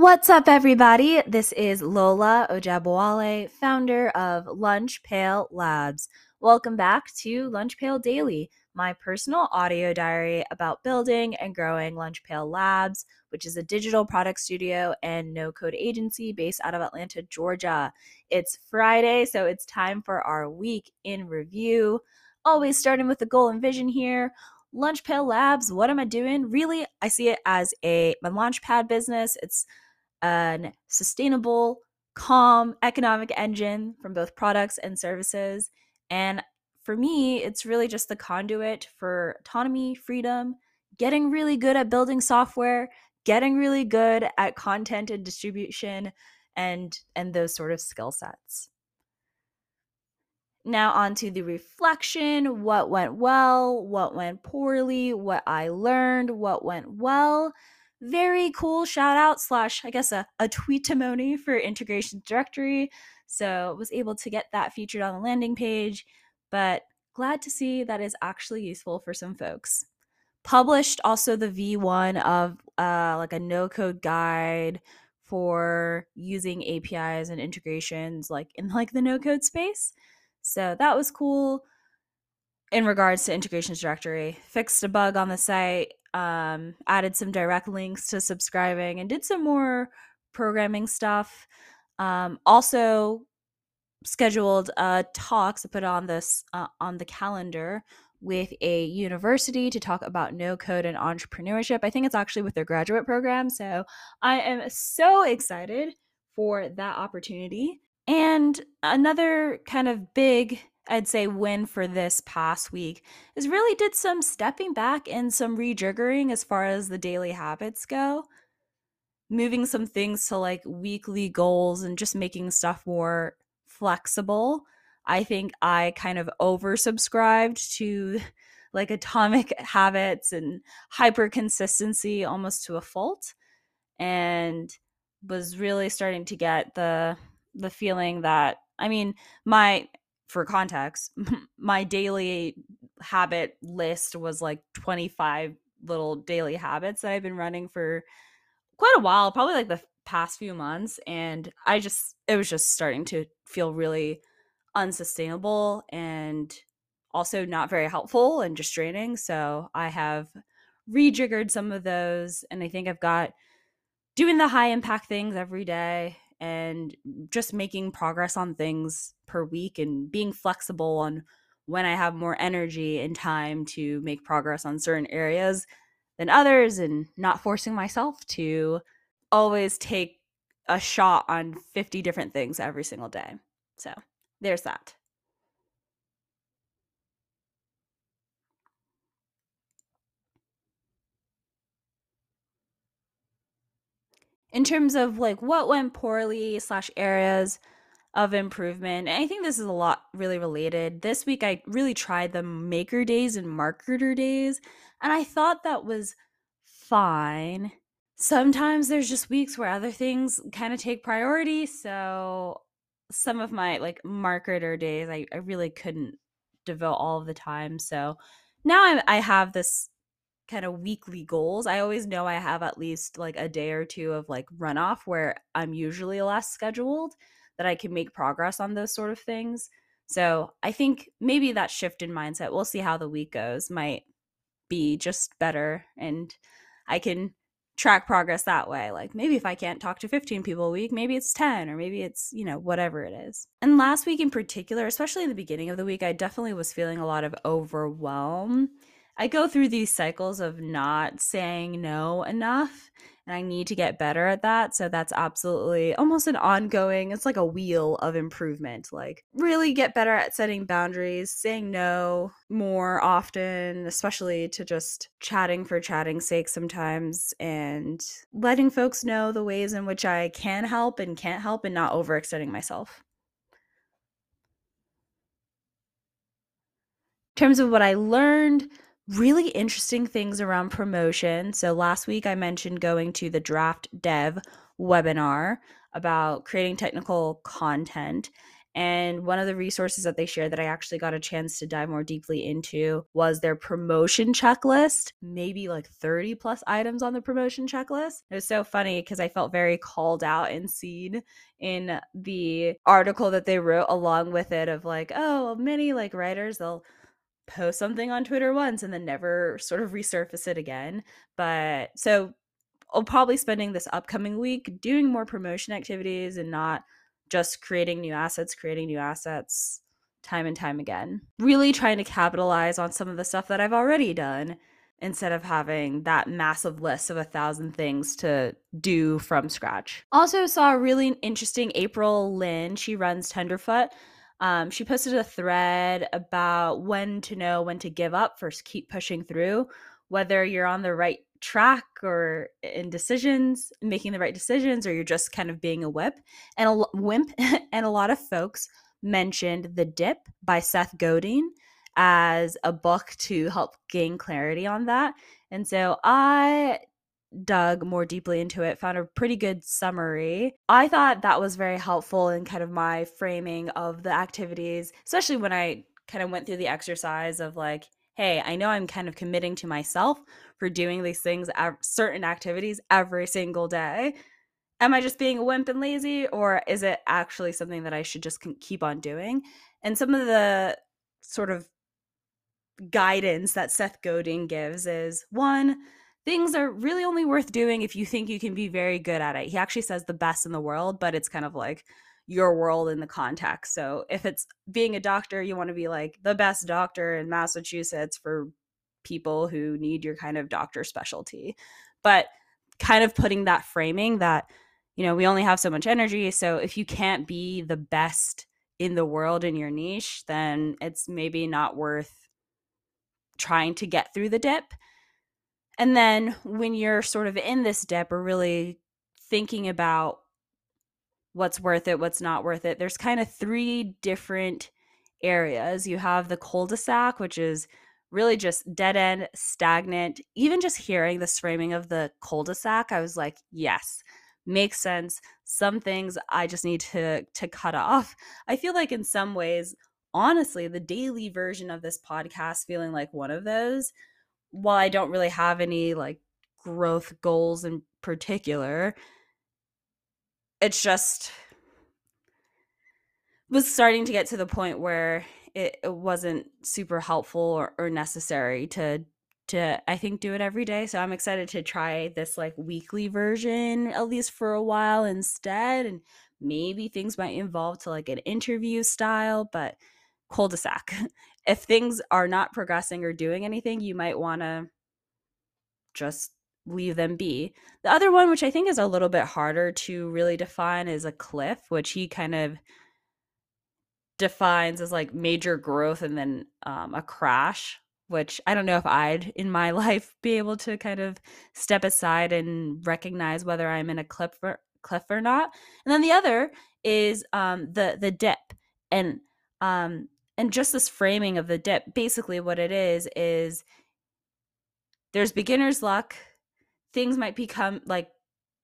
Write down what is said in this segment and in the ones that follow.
What's up, everybody? This is Lola Ojabowale, founder of Lunch Pail Labs. Welcome back to Lunch Pail Daily, my personal audio diary about building and growing Lunch Pail Labs, which is a digital product studio and no code agency based out of Atlanta, Georgia. It's Friday, so it's time for our week in review. Always starting with the goal and vision here. Lunch Pail Labs, what am I doing? Really, I see it as a launchpad business. It's an sustainable, calm economic engine from both products and services. And for me, it's really just the conduit for autonomy, freedom, getting really good at building software, getting really good at content and distribution and and those sort of skill sets. Now, on to the reflection what went well, what went poorly, what I learned, what went well very cool shout out slash i guess a, a tweetimony for integration directory. So was able to get that featured on the landing page but glad to see that is actually useful for some folks. Published also the v1 of uh, like a no code guide for using apis and integrations like in like the no code space. So that was cool. In regards to integrations directory fixed a bug on the site um, added some direct links to subscribing and did some more programming stuff. Um, also scheduled uh, talks to put on this uh, on the calendar with a university to talk about no code and entrepreneurship. I think it's actually with their graduate program. So I am so excited for that opportunity. And another kind of big I'd say win for this past week is really did some stepping back and some rejiggering as far as the daily habits go. Moving some things to like weekly goals and just making stuff more flexible. I think I kind of oversubscribed to like atomic habits and hyper consistency almost to a fault and was really starting to get the the feeling that I mean, my for context, my daily habit list was like 25 little daily habits that I've been running for quite a while, probably like the past few months. And I just, it was just starting to feel really unsustainable and also not very helpful and just draining. So I have rejiggered some of those. And I think I've got doing the high impact things every day and just making progress on things per week and being flexible on when I have more energy and time to make progress on certain areas than others and not forcing myself to always take a shot on 50 different things every single day. So, there's that. In terms of like what went poorly slash areas of improvement And i think this is a lot really related. This week i really tried the maker days and marketer days and i thought that was fine. Sometimes there's just weeks where other things kind of take priority so some of my like marketer days i, I really couldn't devote all of the time so now I, I have this kind of weekly goals, I always know I have at least like a day or two of like runoff where I'm usually less scheduled that I can make progress on those sort of things. So I think maybe that shift in mindset, we'll see how the week goes, might be just better and I can track progress that way. Like maybe if I can't talk to 15 people a week, maybe it's 10 or maybe it's, you know, whatever it is. And last week in particular, especially in the beginning of the week, I definitely was feeling a lot of overwhelm I go through these cycles of not saying no enough and I need to get better at that. So that's absolutely almost an ongoing, it's like a wheel of improvement. Like, really get better at setting boundaries, saying no more often, especially to just chatting for chatting's sake sometimes, and letting folks know the ways in which I can help and can't help and not overextending myself. In terms of what I learned, really interesting things around promotion. So last week I mentioned going to the Draft Dev webinar about creating technical content. And one of the resources that they shared that I actually got a chance to dive more deeply into was their promotion checklist, maybe like 30 plus items on the promotion checklist. It was so funny because I felt very called out and seen in the article that they wrote along with it of like, oh, many like writers, they'll post something on Twitter once and then never sort of resurface it again. But so I'll probably spending this upcoming week doing more promotion activities and not just creating new assets, creating new assets time and time again. Really trying to capitalize on some of the stuff that I've already done instead of having that massive list of a thousand things to do from scratch. Also, saw a really interesting April Lynn. She runs Tenderfoot. Um, she posted a thread about when to know when to give up versus keep pushing through, whether you're on the right track or in decisions, making the right decisions, or you're just kind of being a whip and a wimp. and a lot of folks mentioned The Dip by Seth Godin as a book to help gain clarity on that. And so I dug more deeply into it, found a pretty good summary. I thought that was very helpful in kind of my framing of the activities, especially when I kind of went through the exercise of like, hey, I know I'm kind of committing to myself for doing these things, certain activities every single day. Am I just being a wimp and lazy, or is it actually something that I should just keep on doing? And some of the sort of guidance that Seth Godin gives is one, things are really only worth doing if you think you can be very good at it. He actually says the best in the world, but it's kind of like your world in the context. So if it's being a doctor, you want to be like the best doctor in Massachusetts for people who need your kind of doctor specialty. But kind of putting that framing that you know, we only have so much energy, so if you can't be the best in the world in your niche, then it's maybe not worth trying to get through the dip. And then when you're sort of in this dip or really thinking about what's worth it, what's not worth it, there's kind of three different areas. You have the cul-de-sac, which is really just dead end, stagnant. Even just hearing this framing of the cul-de-sac, I was like, yes, makes sense. Some things I just need to to cut off. I feel like in some ways, honestly, the daily version of this podcast feeling like one of those, while I don't really have any like growth goals in particular, it's just was starting to get to the point where it, it wasn't super helpful or, or necessary to to I think do it every day. So I'm excited to try this like weekly version at least for a while instead and maybe things might evolve to like an interview style, but cul-de-sac. if things are not progressing or doing anything, you might want to just leave them be. The other one, which I think is a little bit harder to really define, is a cliff, which he kind of defines as like major growth and then um, a crash, which I don't know if I'd in my life be able to kind of step aside and recognize whether I'm in a cliff or, cliff or not. And then the other is um, the the dip and um, and just this framing of the dip. Basically, what it is is there's beginner's luck. Things might become like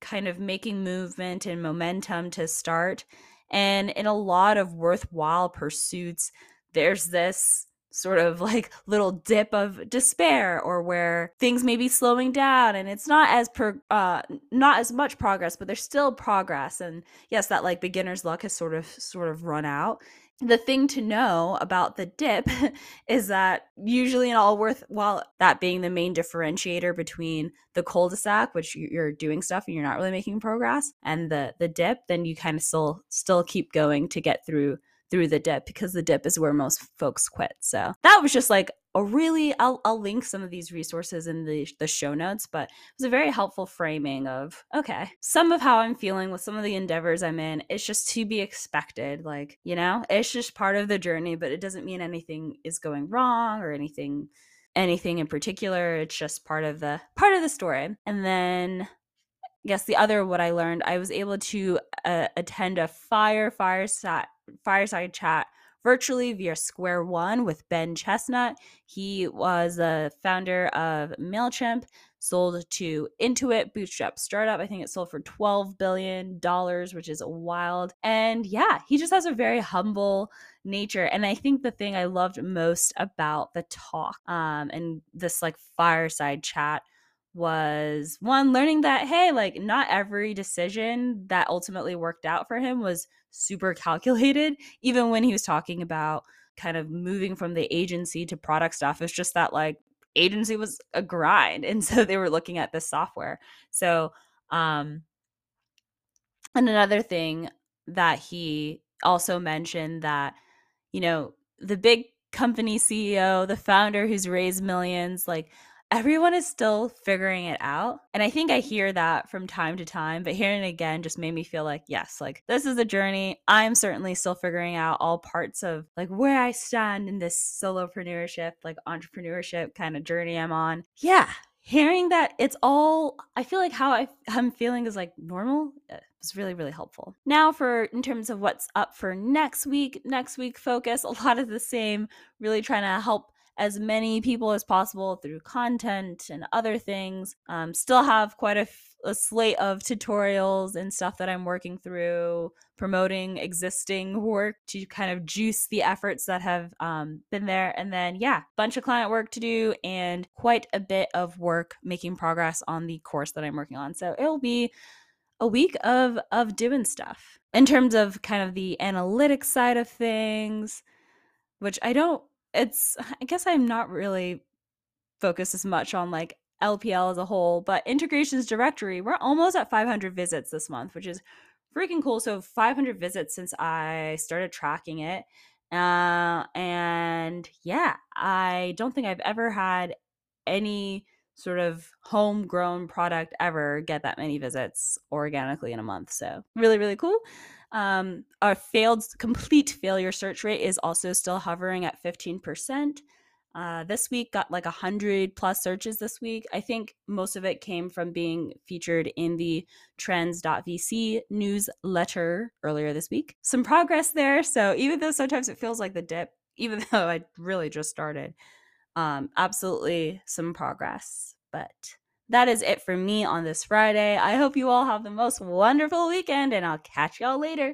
kind of making movement and momentum to start and in a lot of worthwhile pursuits, there's this sort of like little dip of despair or where things may be slowing down and it's not as per uh not as much progress but there's still progress. And yes that like beginner's luck has sort of sort of run out. The thing to know about the dip is that usually in all worthwhile that being the main differentiator between the cul-de-sac which you're doing stuff and you're not really making progress and the the dip then you kind of still still keep going to get through through the dip because the dip is where most folks quit. So that was just like a really I'll I'll link some of these resources in the the show notes, but it was a very helpful framing of okay, some of how I'm feeling with some of the endeavors I'm in, it's just to be expected. Like, you know, it's just part of the journey, but it doesn't mean anything is going wrong or anything anything in particular. It's just part of the part of the story. And then I guess the other what I learned, I was able to uh, attend a fire fireside fireside chat virtually via Square One with Ben Chestnut. He was the founder of MailChimp. sold to Intuit Bootstrap Startup. I think it sold for $12 billion, which is wild. And yeah, he just has a very humble nature. And I think the thing I loved most about the talk um, and this like fireside chat was one learning that hey like not every decision that ultimately worked out for him was super calculated even when he was talking about kind of moving from the agency to product stuff it's just that like agency was a grind and so they were looking at this software. So um and another thing that he also mentioned that you know the big company ceo the founder who's raised millions like everyone is still figuring it out. And I think I hear that from time to time, but hearing it again just made me feel like, yes, like this is a journey. I'm certainly still figuring out all parts of like where I stand in this solopreneurship, like entrepreneurship kind of journey I'm on. Yeah. Hearing that it's all, I feel like how I, I'm feeling is like normal eh, was really, really helpful. Now, for in terms of what's up for next week, next week focus, a lot of the same, really trying to help as many people as possible through content and other things. Um, still have quite a, a slate of tutorials and stuff that I'm working through, promoting existing work to kind of juice the efforts that have um, been there. And then, yeah, bunch of client work to do and quite a bit of work making progress on the course that I'm working on. So it'll be a week of of doing stuff in terms of kind of the analytics side of things which i don't it's I guess I'm not really focused as much on like LPL as a whole, but integrations directory, we're almost at 500 visits this month, which is freaking cool. So 500 visits since I started tracking it. Uh, and yeah, I don't think I've ever had any sort of homegrown product ever get that many visits organically in a month. So really, really cool. Um, our failed complete failure search rate is also still hovering at 15%. Uh, this week got like 100 plus searches this week. I think most of it came from being featured in the trends.vc newsletter earlier this week. Some progress there. So even though sometimes it feels like the dip, even though I really just started, um, absolutely some progress. But that is it for me on this Friday. I hope you all have the most wonderful weekend, and I'll catch y'all later.